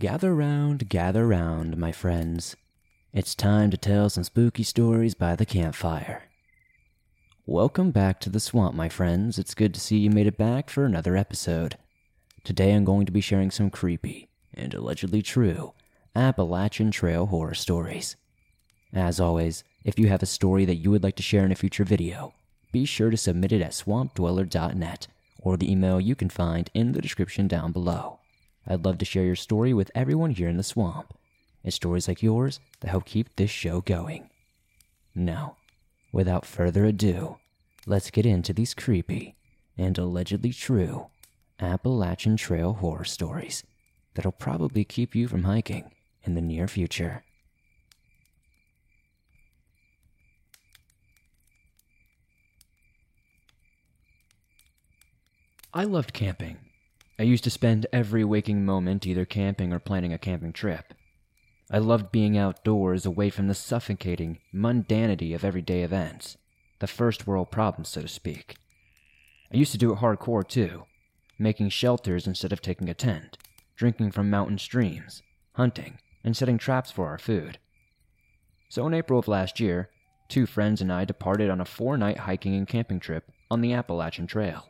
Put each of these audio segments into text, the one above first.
Gather round, gather round, my friends. It's time to tell some spooky stories by the campfire. Welcome back to the swamp, my friends. It's good to see you made it back for another episode. Today I'm going to be sharing some creepy and allegedly true Appalachian Trail horror stories. As always, if you have a story that you would like to share in a future video, be sure to submit it at swampdweller.net or the email you can find in the description down below. I'd love to share your story with everyone here in the swamp. It's stories like yours that help keep this show going. Now, without further ado, let's get into these creepy and allegedly true Appalachian Trail horror stories that'll probably keep you from hiking in the near future. I loved camping. I used to spend every waking moment either camping or planning a camping trip. I loved being outdoors away from the suffocating mundanity of everyday events, the first world problems, so to speak. I used to do it hardcore too, making shelters instead of taking a tent, drinking from mountain streams, hunting, and setting traps for our food. So in April of last year, two friends and I departed on a four night hiking and camping trip on the Appalachian Trail.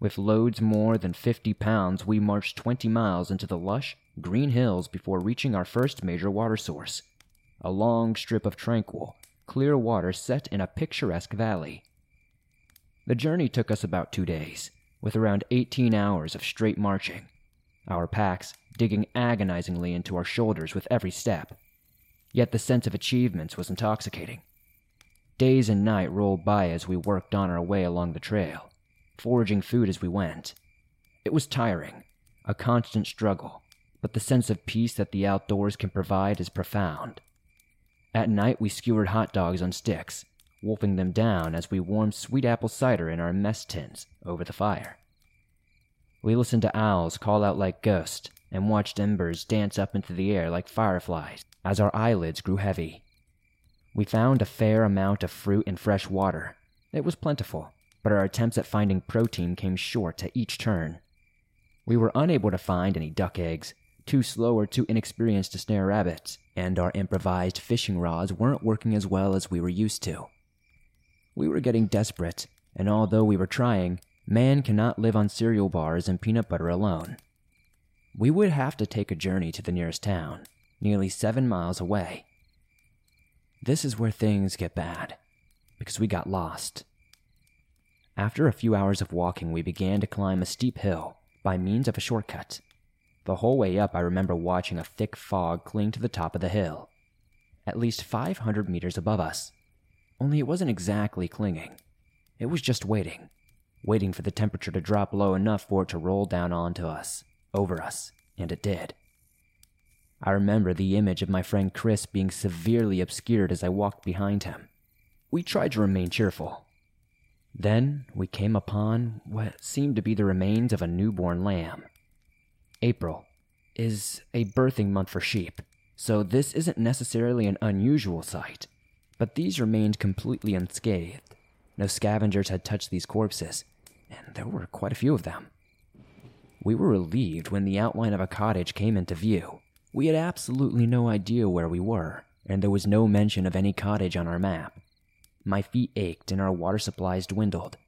With loads more than 50 pounds, we marched 20 miles into the lush, green hills before reaching our first major water source a long strip of tranquil, clear water set in a picturesque valley. The journey took us about two days, with around 18 hours of straight marching, our packs digging agonizingly into our shoulders with every step. Yet the sense of achievements was intoxicating. Days and night rolled by as we worked on our way along the trail foraging food as we went. It was tiring, a constant struggle, but the sense of peace that the outdoors can provide is profound. At night, we skewered hot dogs on sticks, wolfing them down as we warmed sweet apple cider in our mess tins over the fire. We listened to owls call out like ghosts and watched embers dance up into the air like fireflies as our eyelids grew heavy. We found a fair amount of fruit and fresh water. It was plentiful, but our attempts at finding protein came short at each turn. We were unable to find any duck eggs, too slow or too inexperienced to snare rabbits, and our improvised fishing rods weren't working as well as we were used to. We were getting desperate, and although we were trying, man cannot live on cereal bars and peanut butter alone. We would have to take a journey to the nearest town, nearly seven miles away. This is where things get bad, because we got lost. After a few hours of walking, we began to climb a steep hill by means of a shortcut. The whole way up, I remember watching a thick fog cling to the top of the hill, at least 500 meters above us. Only it wasn't exactly clinging, it was just waiting, waiting for the temperature to drop low enough for it to roll down onto us, over us, and it did. I remember the image of my friend Chris being severely obscured as I walked behind him. We tried to remain cheerful, then we came upon what seemed to be the remains of a newborn lamb. April is a birthing month for sheep, so this isn't necessarily an unusual sight, but these remained completely unscathed. No scavengers had touched these corpses, and there were quite a few of them. We were relieved when the outline of a cottage came into view. We had absolutely no idea where we were, and there was no mention of any cottage on our map. My feet ached and our water supplies dwindled.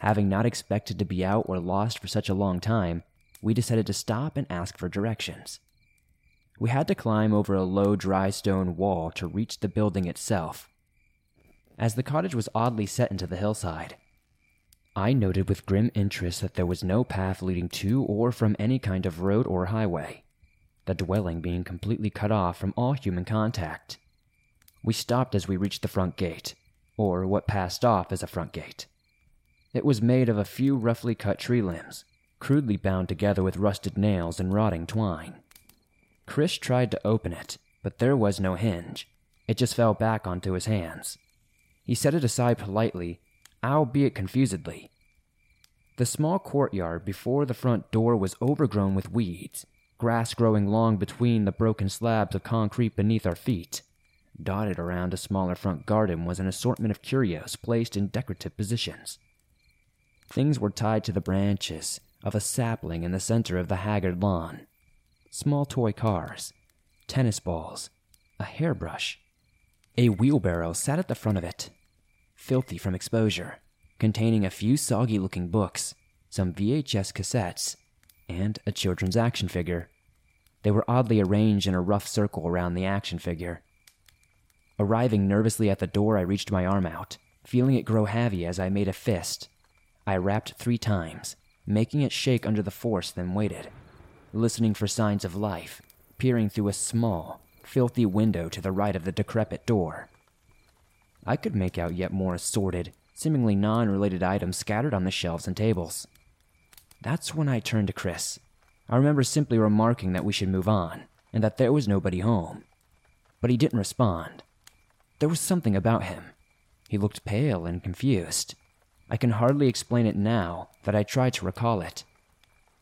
Having not expected to be out or lost for such a long time, we decided to stop and ask for directions. We had to climb over a low, dry stone wall to reach the building itself. As the cottage was oddly set into the hillside, I noted with grim interest that there was no path leading to or from any kind of road or highway, the dwelling being completely cut off from all human contact. We stopped as we reached the front gate or what passed off as a front gate. It was made of a few roughly cut tree limbs, crudely bound together with rusted nails and rotting twine. Chris tried to open it, but there was no hinge. It just fell back onto his hands. He set it aside politely, albeit confusedly. The small courtyard before the front door was overgrown with weeds, grass growing long between the broken slabs of concrete beneath our feet. Dotted around a smaller front garden was an assortment of curios placed in decorative positions. Things were tied to the branches of a sapling in the center of the haggard lawn. small toy cars, tennis balls, a hairbrush. A wheelbarrow sat at the front of it, filthy from exposure, containing a few soggy looking books, some VHS cassettes, and a children's action figure. They were oddly arranged in a rough circle around the action figure. Arriving nervously at the door, I reached my arm out, feeling it grow heavy as I made a fist. I rapped three times, making it shake under the force, then waited, listening for signs of life, peering through a small, filthy window to the right of the decrepit door. I could make out yet more assorted, seemingly non related items scattered on the shelves and tables. That's when I turned to Chris. I remember simply remarking that we should move on, and that there was nobody home. But he didn't respond. There was something about him. He looked pale and confused. I can hardly explain it now that I try to recall it.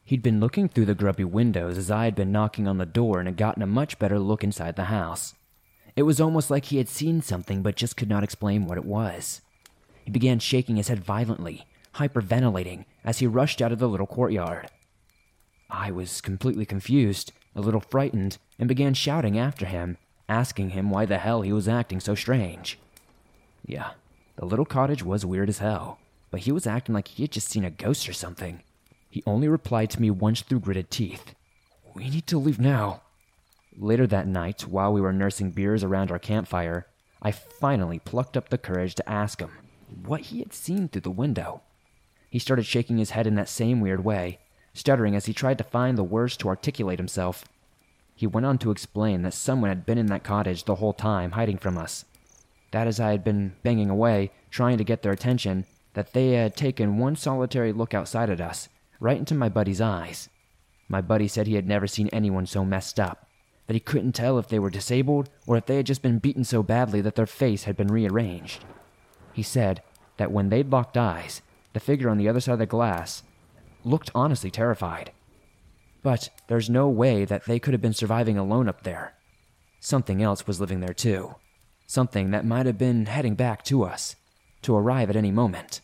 He'd been looking through the grubby windows as I had been knocking on the door and had gotten a much better look inside the house. It was almost like he had seen something but just could not explain what it was. He began shaking his head violently, hyperventilating, as he rushed out of the little courtyard. I was completely confused, a little frightened, and began shouting after him, asking him why the hell he was acting so strange. Yeah, the little cottage was weird as hell, but he was acting like he had just seen a ghost or something. He only replied to me once through gritted teeth We need to leave now. Later that night, while we were nursing beers around our campfire, I finally plucked up the courage to ask him what he had seen through the window. He started shaking his head in that same weird way, stuttering as he tried to find the words to articulate himself. He went on to explain that someone had been in that cottage the whole time, hiding from us. That as I had been banging away, trying to get their attention, that they had taken one solitary look outside at us, right into my buddy's eyes. My buddy said he had never seen anyone so messed up, that he couldn't tell if they were disabled or if they had just been beaten so badly that their face had been rearranged. He said that when they'd locked eyes, the figure on the other side of the glass looked honestly terrified. But there's no way that they could have been surviving alone up there. Something else was living there too. Something that might have been heading back to us, to arrive at any moment.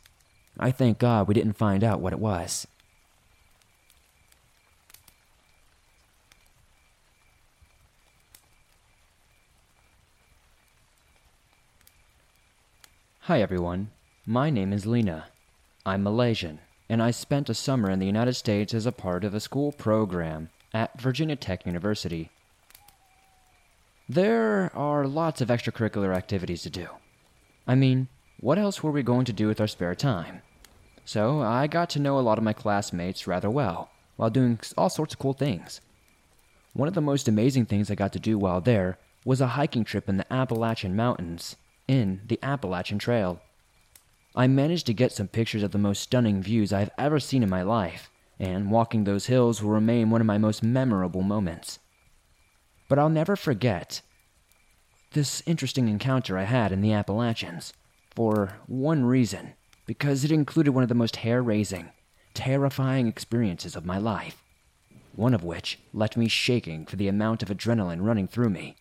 I thank God we didn't find out what it was. Hi everyone, my name is Lena. I'm Malaysian, and I spent a summer in the United States as a part of a school program at Virginia Tech University. There are lots of extracurricular activities to do. I mean, what else were we going to do with our spare time? So I got to know a lot of my classmates rather well while doing all sorts of cool things. One of the most amazing things I got to do while there was a hiking trip in the Appalachian Mountains in the Appalachian Trail. I managed to get some pictures of the most stunning views I've ever seen in my life, and walking those hills will remain one of my most memorable moments. But I'll never forget this interesting encounter I had in the Appalachians, for one reason because it included one of the most hair raising, terrifying experiences of my life, one of which left me shaking for the amount of adrenaline running through me.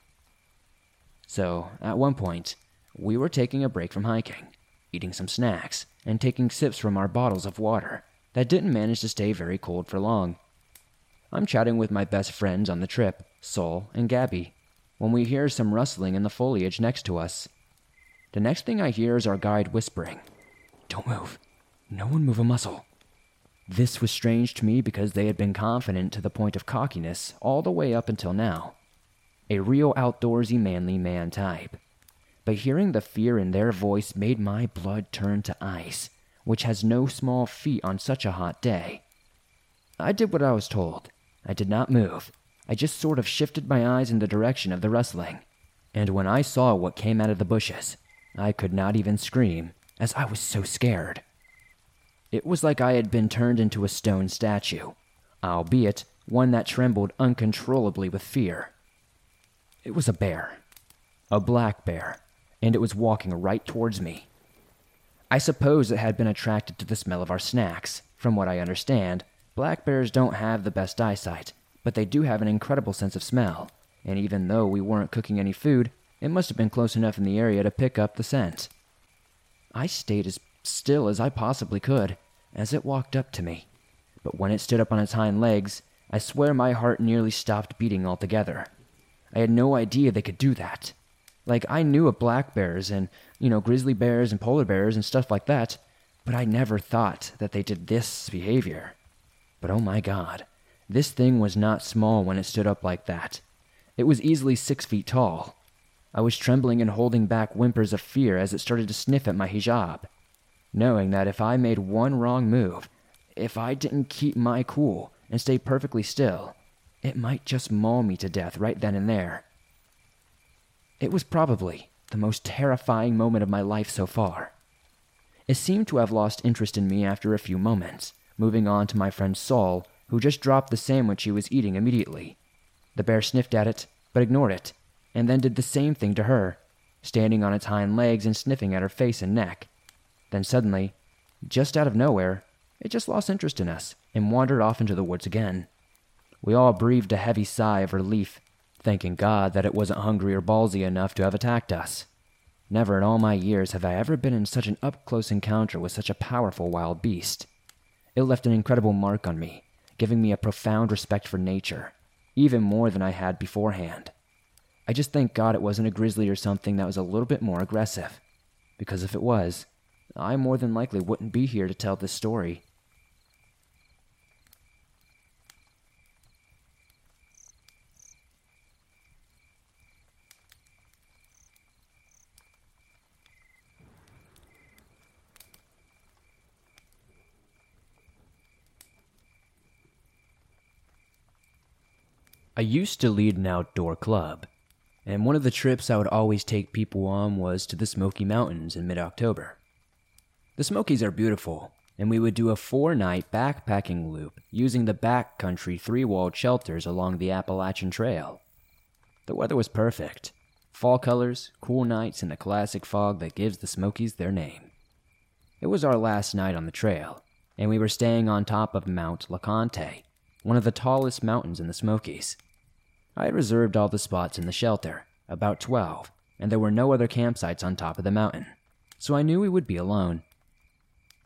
So, at one point, we were taking a break from hiking, eating some snacks, and taking sips from our bottles of water that didn't manage to stay very cold for long. I'm chatting with my best friends on the trip, Sol and Gabby, when we hear some rustling in the foliage next to us. The next thing I hear is our guide whispering, Don't move. No one move a muscle. This was strange to me because they had been confident to the point of cockiness all the way up until now. A real outdoorsy manly man type but hearing the fear in their voice made my blood turn to ice, which has no small feat on such a hot day. I did what I was told. I did not move. I just sort of shifted my eyes in the direction of the rustling. And when I saw what came out of the bushes, I could not even scream, as I was so scared. It was like I had been turned into a stone statue, albeit one that trembled uncontrollably with fear. It was a bear. A black bear and it was walking right towards me. I suppose it had been attracted to the smell of our snacks. From what I understand, black bears don't have the best eyesight, but they do have an incredible sense of smell, and even though we weren't cooking any food, it must have been close enough in the area to pick up the scent. I stayed as still as I possibly could as it walked up to me, but when it stood up on its hind legs, I swear my heart nearly stopped beating altogether. I had no idea they could do that. Like, I knew of black bears and, you know, grizzly bears and polar bears and stuff like that, but I never thought that they did this behavior. But oh my god, this thing was not small when it stood up like that. It was easily six feet tall. I was trembling and holding back whimpers of fear as it started to sniff at my hijab, knowing that if I made one wrong move, if I didn't keep my cool and stay perfectly still, it might just maul me to death right then and there. It was probably the most terrifying moment of my life so far. It seemed to have lost interest in me after a few moments, moving on to my friend Saul, who just dropped the sandwich he was eating immediately. The bear sniffed at it, but ignored it, and then did the same thing to her, standing on its hind legs and sniffing at her face and neck. Then suddenly, just out of nowhere, it just lost interest in us and wandered off into the woods again. We all breathed a heavy sigh of relief, thanking God that it wasn't hungry or ballsy enough to have attacked us. Never in all my years have I ever been in such an up close encounter with such a powerful wild beast. It left an incredible mark on me, giving me a profound respect for nature, even more than I had beforehand. I just thank God it wasn't a grizzly or something that was a little bit more aggressive, because if it was, I more than likely wouldn't be here to tell this story. I used to lead an outdoor club, and one of the trips I would always take people on was to the Smoky Mountains in mid October. The Smokies are beautiful, and we would do a four night backpacking loop using the backcountry three walled shelters along the Appalachian Trail. The weather was perfect fall colors, cool nights, and the classic fog that gives the Smokies their name. It was our last night on the trail, and we were staying on top of Mount LeConte, one of the tallest mountains in the Smokies. I had reserved all the spots in the shelter, about 12, and there were no other campsites on top of the mountain, so I knew we would be alone.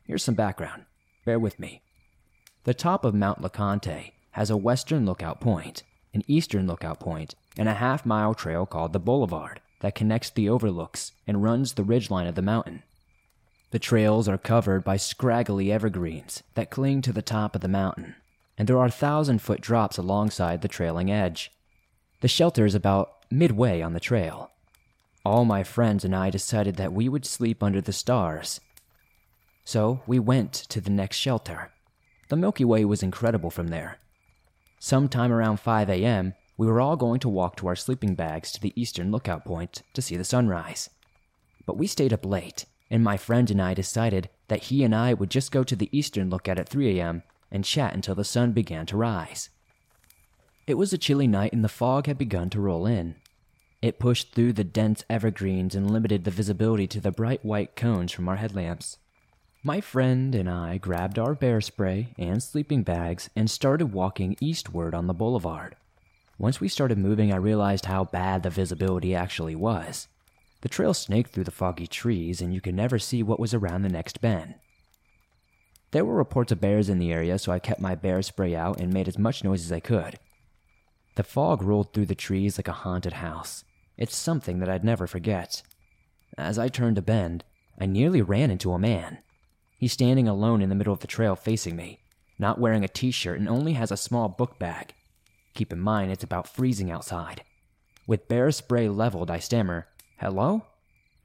Here's some background. Bear with me. The top of Mount LeConte has a western lookout point, an eastern lookout point, and a half mile trail called the Boulevard that connects the overlooks and runs the ridgeline of the mountain. The trails are covered by scraggly evergreens that cling to the top of the mountain, and there are thousand foot drops alongside the trailing edge. The shelter is about midway on the trail. All my friends and I decided that we would sleep under the stars. So we went to the next shelter. The Milky Way was incredible from there. Sometime around 5 a.m., we were all going to walk to our sleeping bags to the eastern lookout point to see the sunrise. But we stayed up late, and my friend and I decided that he and I would just go to the eastern lookout at 3 a.m. and chat until the sun began to rise. It was a chilly night and the fog had begun to roll in. It pushed through the dense evergreens and limited the visibility to the bright white cones from our headlamps. My friend and I grabbed our bear spray and sleeping bags and started walking eastward on the boulevard. Once we started moving, I realized how bad the visibility actually was. The trail snaked through the foggy trees, and you could never see what was around the next bend. There were reports of bears in the area, so I kept my bear spray out and made as much noise as I could. The fog rolled through the trees like a haunted house. It's something that I'd never forget. As I turned a bend, I nearly ran into a man. He's standing alone in the middle of the trail facing me, not wearing a t shirt and only has a small book bag. Keep in mind, it's about freezing outside. With bear spray leveled, I stammer, Hello?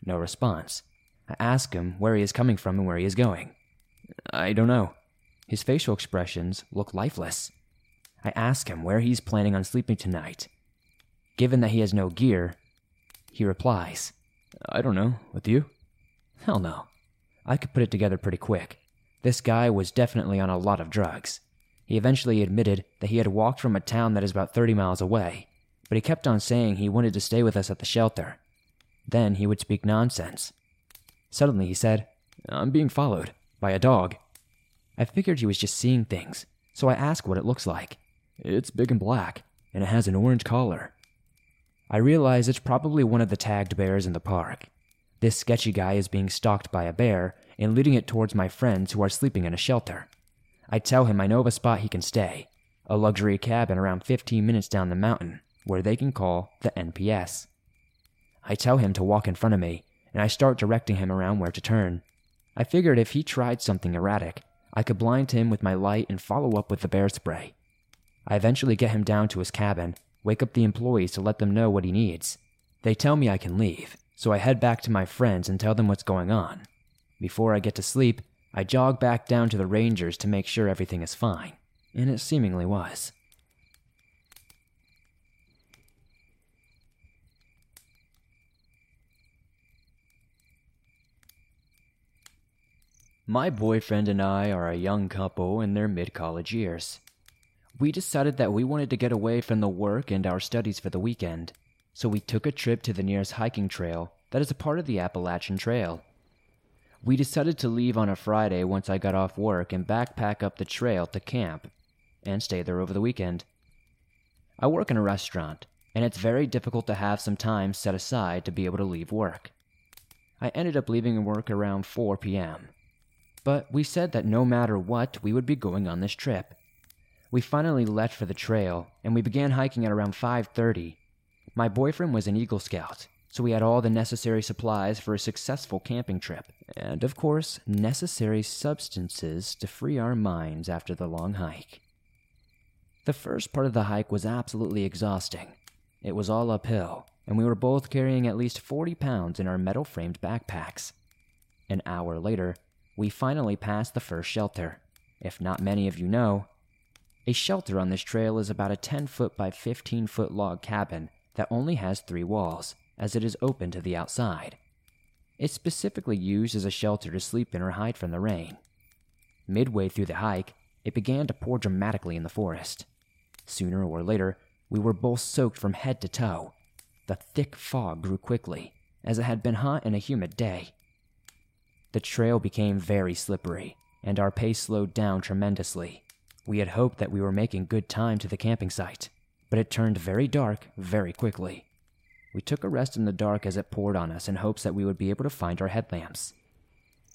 No response. I ask him where he is coming from and where he is going. I don't know. His facial expressions look lifeless. I ask him where he's planning on sleeping tonight. Given that he has no gear, he replies, I don't know, with you? Hell no. I could put it together pretty quick. This guy was definitely on a lot of drugs. He eventually admitted that he had walked from a town that is about 30 miles away, but he kept on saying he wanted to stay with us at the shelter. Then he would speak nonsense. Suddenly he said, I'm being followed by a dog. I figured he was just seeing things, so I asked what it looks like. It's big and black, and it has an orange collar. I realize it's probably one of the tagged bears in the park. This sketchy guy is being stalked by a bear and leading it towards my friends who are sleeping in a shelter. I tell him I know of a spot he can stay, a luxury cabin around 15 minutes down the mountain where they can call the NPS. I tell him to walk in front of me, and I start directing him around where to turn. I figured if he tried something erratic, I could blind him with my light and follow up with the bear spray. I eventually get him down to his cabin, wake up the employees to let them know what he needs. They tell me I can leave, so I head back to my friends and tell them what's going on. Before I get to sleep, I jog back down to the Rangers to make sure everything is fine, and it seemingly was. My boyfriend and I are a young couple in their mid college years. We decided that we wanted to get away from the work and our studies for the weekend, so we took a trip to the nearest hiking trail that is a part of the Appalachian Trail. We decided to leave on a Friday once I got off work and backpack up the trail to camp and stay there over the weekend. I work in a restaurant, and it's very difficult to have some time set aside to be able to leave work. I ended up leaving work around 4 p.m. But we said that no matter what, we would be going on this trip. We finally left for the trail, and we began hiking at around 5:30. My boyfriend was an Eagle Scout, so we had all the necessary supplies for a successful camping trip, and of course, necessary substances to free our minds after the long hike. The first part of the hike was absolutely exhausting. It was all uphill, and we were both carrying at least 40 pounds in our metal framed backpacks. An hour later, we finally passed the first shelter. If not many of you know, a shelter on this trail is about a 10 foot by 15 foot log cabin that only has three walls, as it is open to the outside. It's specifically used as a shelter to sleep in or hide from the rain. Midway through the hike, it began to pour dramatically in the forest. Sooner or later, we were both soaked from head to toe. The thick fog grew quickly, as it had been hot and a humid day. The trail became very slippery, and our pace slowed down tremendously. We had hoped that we were making good time to the camping site, but it turned very dark very quickly. We took a rest in the dark as it poured on us in hopes that we would be able to find our headlamps.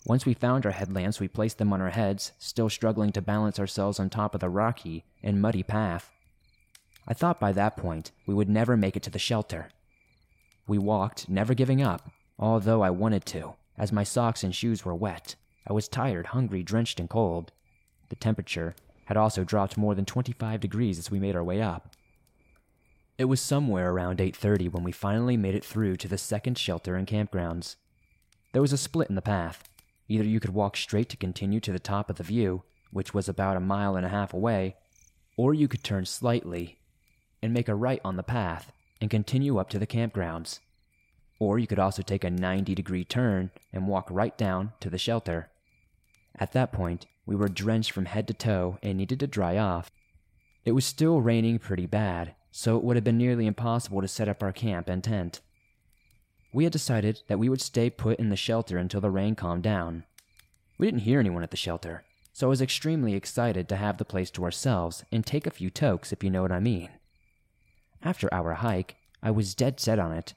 Once we found our headlamps, we placed them on our heads, still struggling to balance ourselves on top of the rocky and muddy path. I thought by that point we would never make it to the shelter. We walked, never giving up, although I wanted to as my socks and shoes were wet. I was tired, hungry, drenched, and cold. The temperature had also dropped more than 25 degrees as we made our way up. It was somewhere around 8:30 when we finally made it through to the second shelter and campgrounds. There was a split in the path. Either you could walk straight to continue to the top of the view, which was about a mile and a half away, or you could turn slightly and make a right on the path and continue up to the campgrounds. Or you could also take a 90 degree turn and walk right down to the shelter. At that point, we were drenched from head to toe and needed to dry off. It was still raining pretty bad, so it would have been nearly impossible to set up our camp and tent. We had decided that we would stay put in the shelter until the rain calmed down. We didn't hear anyone at the shelter, so I was extremely excited to have the place to ourselves and take a few tokes, if you know what I mean. After our hike, I was dead set on it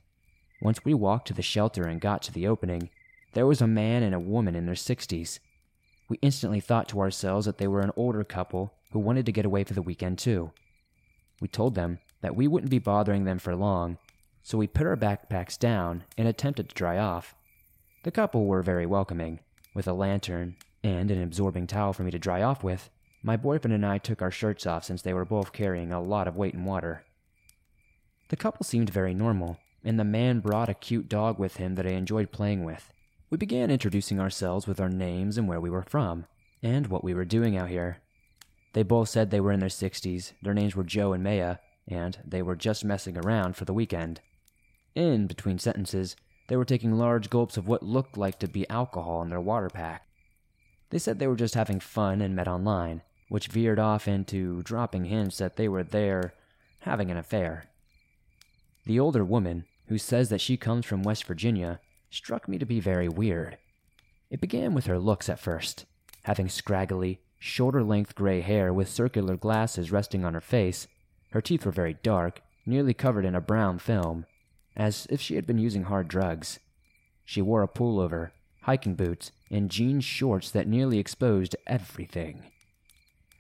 once we walked to the shelter and got to the opening, there was a man and a woman in their 60s. We instantly thought to ourselves that they were an older couple who wanted to get away for the weekend too. We told them that we wouldn't be bothering them for long, so we put our backpacks down and attempted to dry off. The couple were very welcoming. With a lantern and an absorbing towel for me to dry off with, my boyfriend and I took our shirts off since they were both carrying a lot of weight in water. The couple seemed very normal, and the man brought a cute dog with him that I enjoyed playing with. We began introducing ourselves with our names and where we were from, and what we were doing out here. They both said they were in their 60s, their names were Joe and Maya, and they were just messing around for the weekend. In between sentences, they were taking large gulps of what looked like to be alcohol in their water pack. They said they were just having fun and met online, which veered off into dropping hints that they were there having an affair. The older woman, who says that she comes from West Virginia, struck me to be very weird. It began with her looks at first, having scraggly, shoulder length gray hair with circular glasses resting on her face. Her teeth were very dark, nearly covered in a brown film, as if she had been using hard drugs. She wore a pullover, hiking boots, and jean shorts that nearly exposed everything.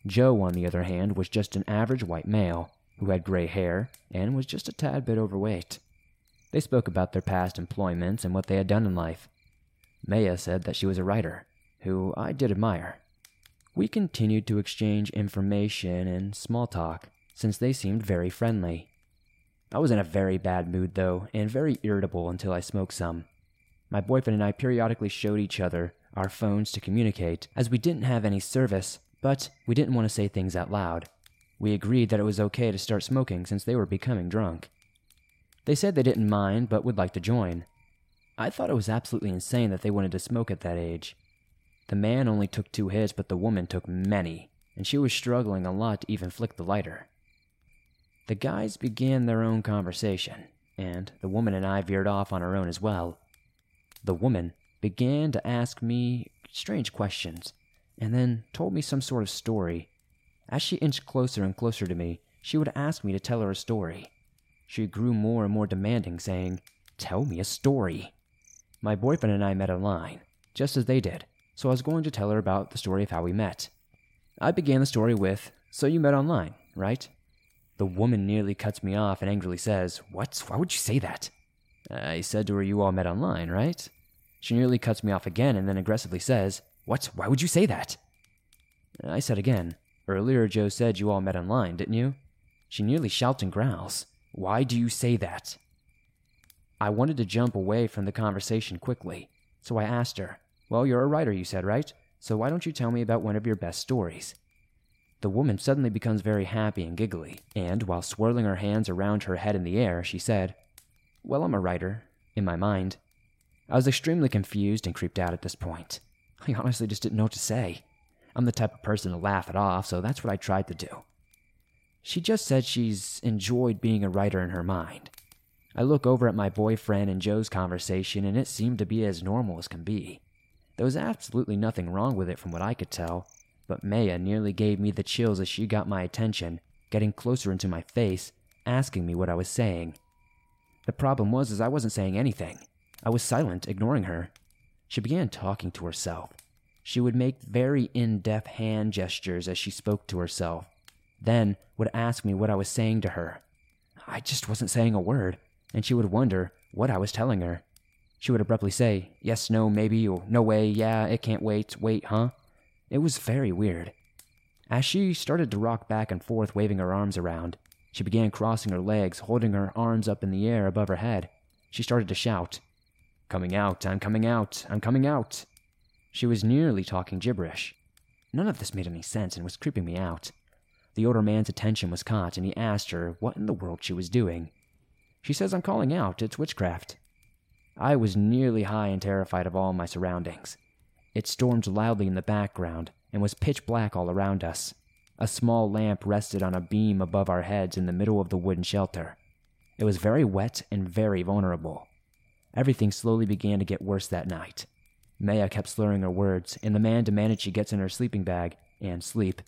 Joe, on the other hand, was just an average white male who had gray hair and was just a tad bit overweight. They spoke about their past employments and what they had done in life. Maya said that she was a writer, who I did admire. We continued to exchange information and small talk, since they seemed very friendly. I was in a very bad mood, though, and very irritable until I smoked some. My boyfriend and I periodically showed each other our phones to communicate, as we didn't have any service, but we didn't want to say things out loud. We agreed that it was okay to start smoking since they were becoming drunk. They said they didn't mind but would like to join. I thought it was absolutely insane that they wanted to smoke at that age. The man only took two hits, but the woman took many, and she was struggling a lot to even flick the lighter. The guys began their own conversation, and the woman and I veered off on our own as well. The woman began to ask me strange questions, and then told me some sort of story. As she inched closer and closer to me, she would ask me to tell her a story. She grew more and more demanding, saying, Tell me a story. My boyfriend and I met online, just as they did, so I was going to tell her about the story of how we met. I began the story with, So you met online, right? The woman nearly cuts me off and angrily says, What? Why would you say that? I said to her, You all met online, right? She nearly cuts me off again and then aggressively says, What? Why would you say that? I said again, Earlier Joe said you all met online, didn't you? She nearly shouts and growls, Why do you say that? I wanted to jump away from the conversation quickly, so I asked her, Well, you're a writer, you said, right? So why don't you tell me about one of your best stories? The woman suddenly becomes very happy and giggly, and while swirling her hands around her head in the air, she said, Well, I'm a writer, in my mind. I was extremely confused and creeped out at this point. I honestly just didn't know what to say. I'm the type of person to laugh it off, so that's what I tried to do. She just said she's enjoyed being a writer in her mind. I look over at my boyfriend and Joe's conversation, and it seemed to be as normal as can be. There was absolutely nothing wrong with it from what I could tell, but Maya nearly gave me the chills as she got my attention, getting closer into my face, asking me what I was saying. The problem was is I wasn't saying anything. I was silent, ignoring her. She began talking to herself. She would make very in-depth hand gestures as she spoke to herself, then would ask me what I was saying to her. I just wasn't saying a word, and she would wonder what I was telling her. She would abruptly say, Yes, no, maybe, or no way, yeah, it can't wait, wait, huh? It was very weird. As she started to rock back and forth, waving her arms around, she began crossing her legs, holding her arms up in the air above her head. She started to shout, Coming out, I'm coming out, I'm coming out. She was nearly talking gibberish. None of this made any sense and was creeping me out. The older man's attention was caught, and he asked her what in the world she was doing. She says I'm calling out, it's witchcraft. I was nearly high and terrified of all my surroundings. It stormed loudly in the background and was pitch black all around us. A small lamp rested on a beam above our heads in the middle of the wooden shelter. It was very wet and very vulnerable. Everything slowly began to get worse that night. Maya kept slurring her words, and the man demanded she gets in her sleeping bag and sleep.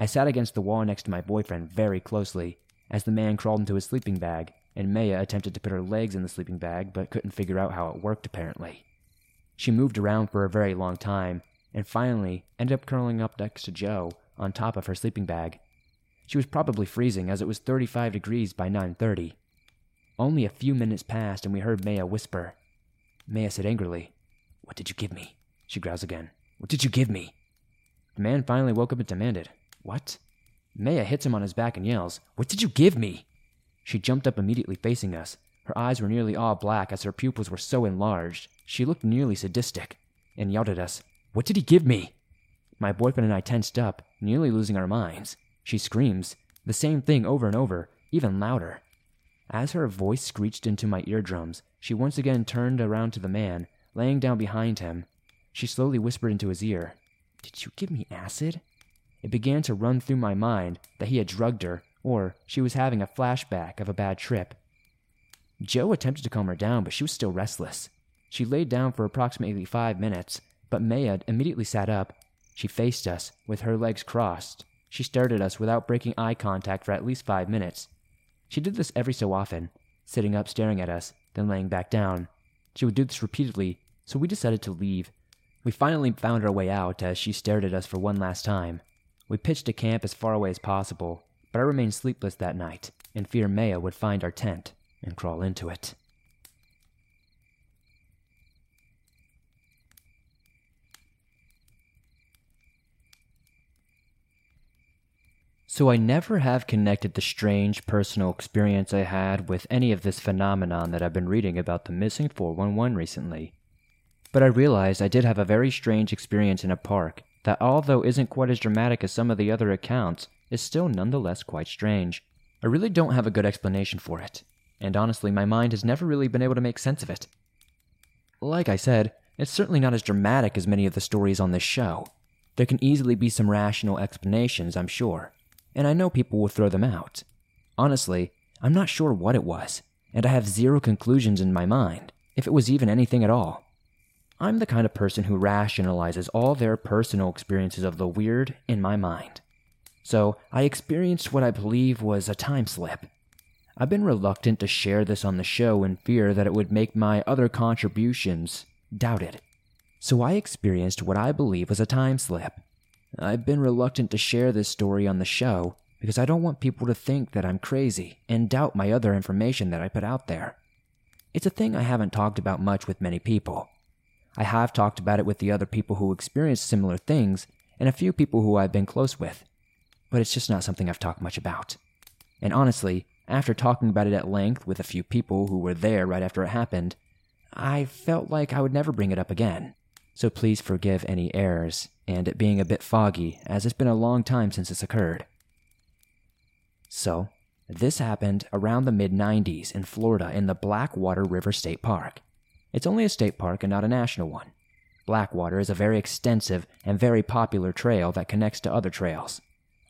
I sat against the wall next to my boyfriend very closely as the man crawled into his sleeping bag, and Maya attempted to put her legs in the sleeping bag but couldn't figure out how it worked apparently. She moved around for a very long time and finally ended up curling up next to Joe on top of her sleeping bag. She was probably freezing as it was 35 degrees by 9:30. Only a few minutes passed and we heard Maya whisper. Maya said angrily, "What did you give me?" She growls again. "What did you give me?" The man finally woke up and demanded, "What?" Maya hits him on his back and yells, "What did you give me?" She jumped up immediately facing us, her eyes were nearly all black as her pupils were so enlarged. She looked nearly sadistic and yelled at us, What did he give me? My boyfriend and I tensed up, nearly losing our minds. She screams, the same thing over and over, even louder. As her voice screeched into my eardrums, she once again turned around to the man, laying down behind him. She slowly whispered into his ear, Did you give me acid? It began to run through my mind that he had drugged her, or she was having a flashback of a bad trip. Joe attempted to calm her down, but she was still restless. She laid down for approximately five minutes, but Maya immediately sat up. She faced us, with her legs crossed. She stared at us without breaking eye contact for at least five minutes. She did this every so often, sitting up staring at us, then laying back down. She would do this repeatedly, so we decided to leave. We finally found our way out as she stared at us for one last time. We pitched a camp as far away as possible, but I remained sleepless that night in fear Maya would find our tent and crawl into it. So I never have connected the strange personal experience I had with any of this phenomenon that I've been reading about the missing 411 recently. But I realized I did have a very strange experience in a park that, although isn't quite as dramatic as some of the other accounts, is still nonetheless quite strange. I really don't have a good explanation for it, and honestly, my mind has never really been able to make sense of it. Like I said, it's certainly not as dramatic as many of the stories on this show. There can easily be some rational explanations, I'm sure, and I know people will throw them out. Honestly, I'm not sure what it was, and I have zero conclusions in my mind, if it was even anything at all. I'm the kind of person who rationalizes all their personal experiences of the weird in my mind. So I experienced what I believe was a time slip. I've been reluctant to share this on the show in fear that it would make my other contributions doubted. So I experienced what I believe was a time slip. I've been reluctant to share this story on the show because I don't want people to think that I'm crazy and doubt my other information that I put out there. It's a thing I haven't talked about much with many people. I have talked about it with the other people who experienced similar things and a few people who I've been close with, but it's just not something I've talked much about. And honestly, after talking about it at length with a few people who were there right after it happened, I felt like I would never bring it up again. So please forgive any errors and it being a bit foggy, as it's been a long time since this occurred. So, this happened around the mid 90s in Florida in the Blackwater River State Park. It's only a state park and not a national one. Blackwater is a very extensive and very popular trail that connects to other trails.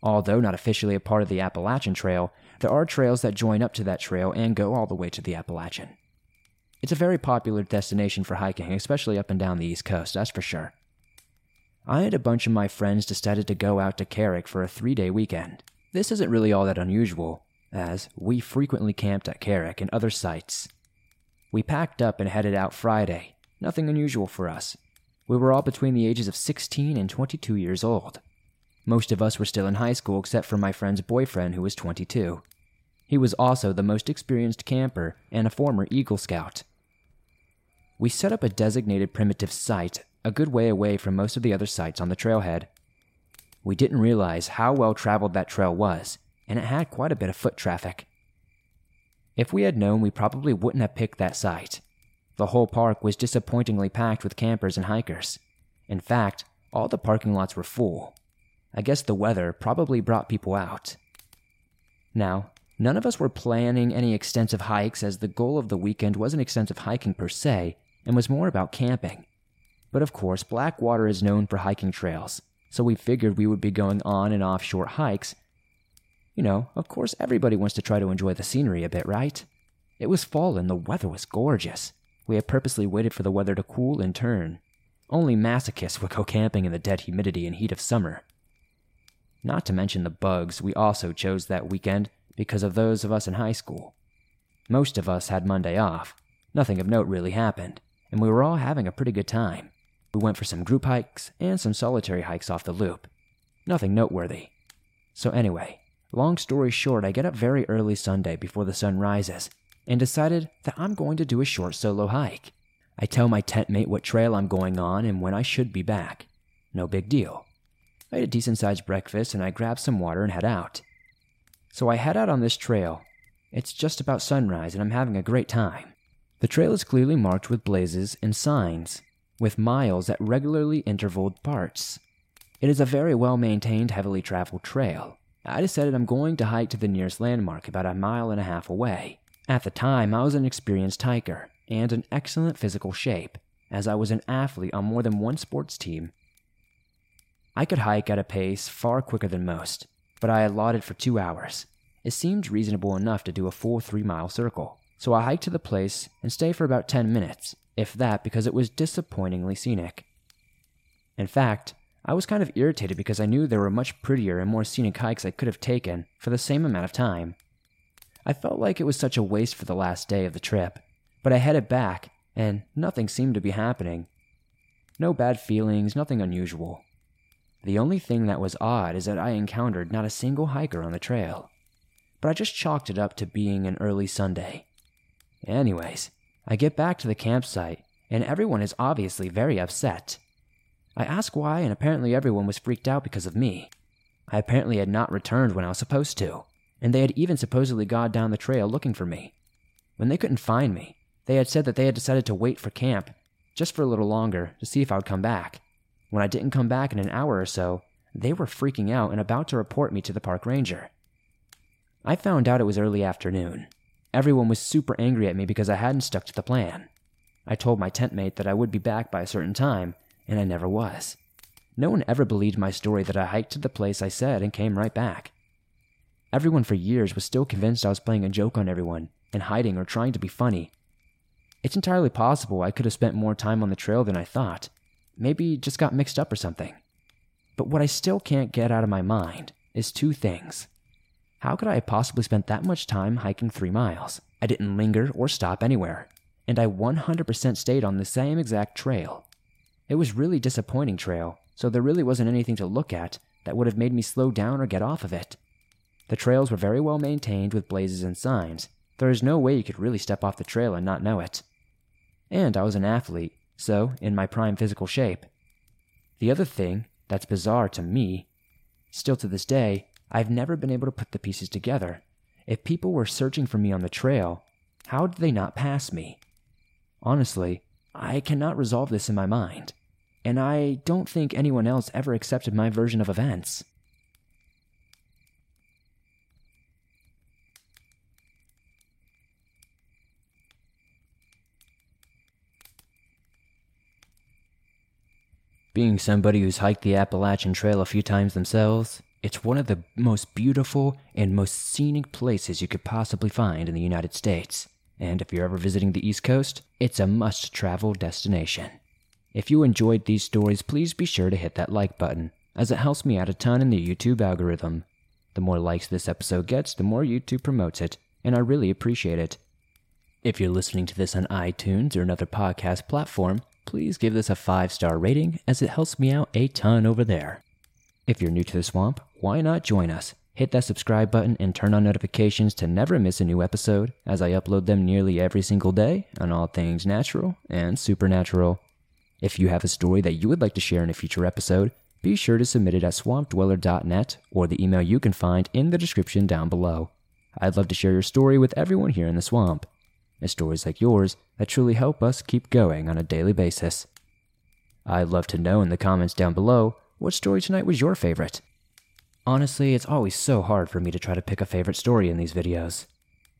Although not officially a part of the Appalachian Trail, there are trails that join up to that trail and go all the way to the Appalachian. It's a very popular destination for hiking, especially up and down the East Coast, that's for sure. I and a bunch of my friends decided to go out to Carrick for a three day weekend. This isn't really all that unusual, as we frequently camped at Carrick and other sites. We packed up and headed out Friday, nothing unusual for us. We were all between the ages of 16 and 22 years old. Most of us were still in high school except for my friend's boyfriend, who was 22. He was also the most experienced camper and a former Eagle Scout. We set up a designated primitive site a good way away from most of the other sites on the trailhead. We didn't realize how well traveled that trail was, and it had quite a bit of foot traffic. If we had known, we probably wouldn't have picked that site. The whole park was disappointingly packed with campers and hikers. In fact, all the parking lots were full. I guess the weather probably brought people out. Now, none of us were planning any extensive hikes as the goal of the weekend wasn't extensive hiking per se and was more about camping. But of course, Blackwater is known for hiking trails, so we figured we would be going on and off short hikes. You know, of course, everybody wants to try to enjoy the scenery a bit, right? It was fall and the weather was gorgeous. We had purposely waited for the weather to cool and turn. Only masochists would go camping in the dead humidity and heat of summer. Not to mention the bugs we also chose that weekend because of those of us in high school. Most of us had Monday off. Nothing of note really happened, and we were all having a pretty good time. We went for some group hikes and some solitary hikes off the loop. Nothing noteworthy. So, anyway, long story short, I get up very early Sunday before the sun rises and decided that I'm going to do a short solo hike. I tell my tent mate what trail I'm going on and when I should be back. No big deal. I ate a decent sized breakfast and I grab some water and head out. So I head out on this trail. It's just about sunrise and I'm having a great time. The trail is clearly marked with blazes and signs, with miles at regularly intervaled parts. It is a very well maintained, heavily traveled trail. I decided I'm going to hike to the nearest landmark about a mile and a half away. At the time, I was an experienced hiker and in excellent physical shape, as I was an athlete on more than one sports team. I could hike at a pace far quicker than most, but I allotted for two hours. It seemed reasonable enough to do a full three mile circle, so I hiked to the place and stayed for about 10 minutes, if that because it was disappointingly scenic. In fact, I was kind of irritated because I knew there were much prettier and more scenic hikes I could have taken for the same amount of time. I felt like it was such a waste for the last day of the trip, but I headed back, and nothing seemed to be happening. No bad feelings, nothing unusual. The only thing that was odd is that I encountered not a single hiker on the trail. But I just chalked it up to being an early Sunday. Anyways, I get back to the campsite, and everyone is obviously very upset. I asked why, and apparently everyone was freaked out because of me. I apparently had not returned when I was supposed to, and they had even supposedly gone down the trail looking for me. When they couldn't find me, they had said that they had decided to wait for camp, just for a little longer, to see if I would come back. When I didn't come back in an hour or so, they were freaking out and about to report me to the park ranger. I found out it was early afternoon. Everyone was super angry at me because I hadn't stuck to the plan. I told my tent mate that I would be back by a certain time, and I never was. No one ever believed my story that I hiked to the place I said and came right back. Everyone for years was still convinced I was playing a joke on everyone and hiding or trying to be funny. It's entirely possible I could have spent more time on the trail than I thought. Maybe just got mixed up or something. But what I still can't get out of my mind is two things. How could I have possibly spent that much time hiking three miles? I didn't linger or stop anywhere, and I 100% stayed on the same exact trail. It was really disappointing trail, so there really wasn't anything to look at that would have made me slow down or get off of it. The trails were very well maintained with blazes and signs. There is no way you could really step off the trail and not know it. And I was an athlete, so in my prime physical shape. The other thing that's bizarre to me, still to this day, I've never been able to put the pieces together. If people were searching for me on the trail, how did they not pass me? Honestly, I cannot resolve this in my mind, and I don't think anyone else ever accepted my version of events. Being somebody who's hiked the Appalachian Trail a few times themselves, it's one of the most beautiful and most scenic places you could possibly find in the United States. And if you're ever visiting the East Coast, it's a must travel destination. If you enjoyed these stories, please be sure to hit that like button, as it helps me out a ton in the YouTube algorithm. The more likes this episode gets, the more YouTube promotes it, and I really appreciate it. If you're listening to this on iTunes or another podcast platform, please give this a 5 star rating as it helps me out a ton over there. If you're new to the swamp, why not join us? Hit that subscribe button and turn on notifications to never miss a new episode, as I upload them nearly every single day on all things natural and supernatural. If you have a story that you would like to share in a future episode, be sure to submit it at swampdweller.net or the email you can find in the description down below. I'd love to share your story with everyone here in the swamp. It's stories like yours that truly help us keep going on a daily basis. I'd love to know in the comments down below what story tonight was your favorite? Honestly, it's always so hard for me to try to pick a favorite story in these videos.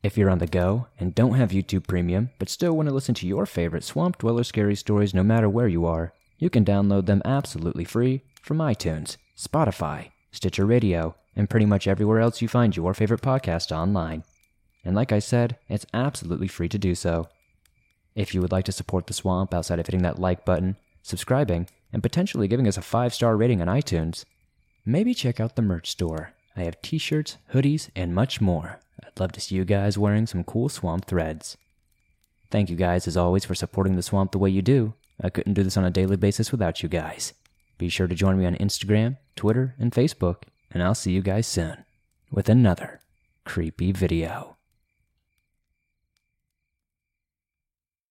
If you're on the go and don't have YouTube Premium, but still want to listen to your favorite Swamp Dweller scary stories no matter where you are, you can download them absolutely free from iTunes, Spotify, Stitcher Radio, and pretty much everywhere else you find your favorite podcast online. And like I said, it's absolutely free to do so. If you would like to support the swamp outside of hitting that like button, subscribing, and potentially giving us a 5 star rating on iTunes, maybe check out the merch store. I have t shirts, hoodies, and much more. I'd love to see you guys wearing some cool swamp threads. Thank you guys, as always, for supporting the swamp the way you do. I couldn't do this on a daily basis without you guys. Be sure to join me on Instagram, Twitter, and Facebook, and I'll see you guys soon with another creepy video.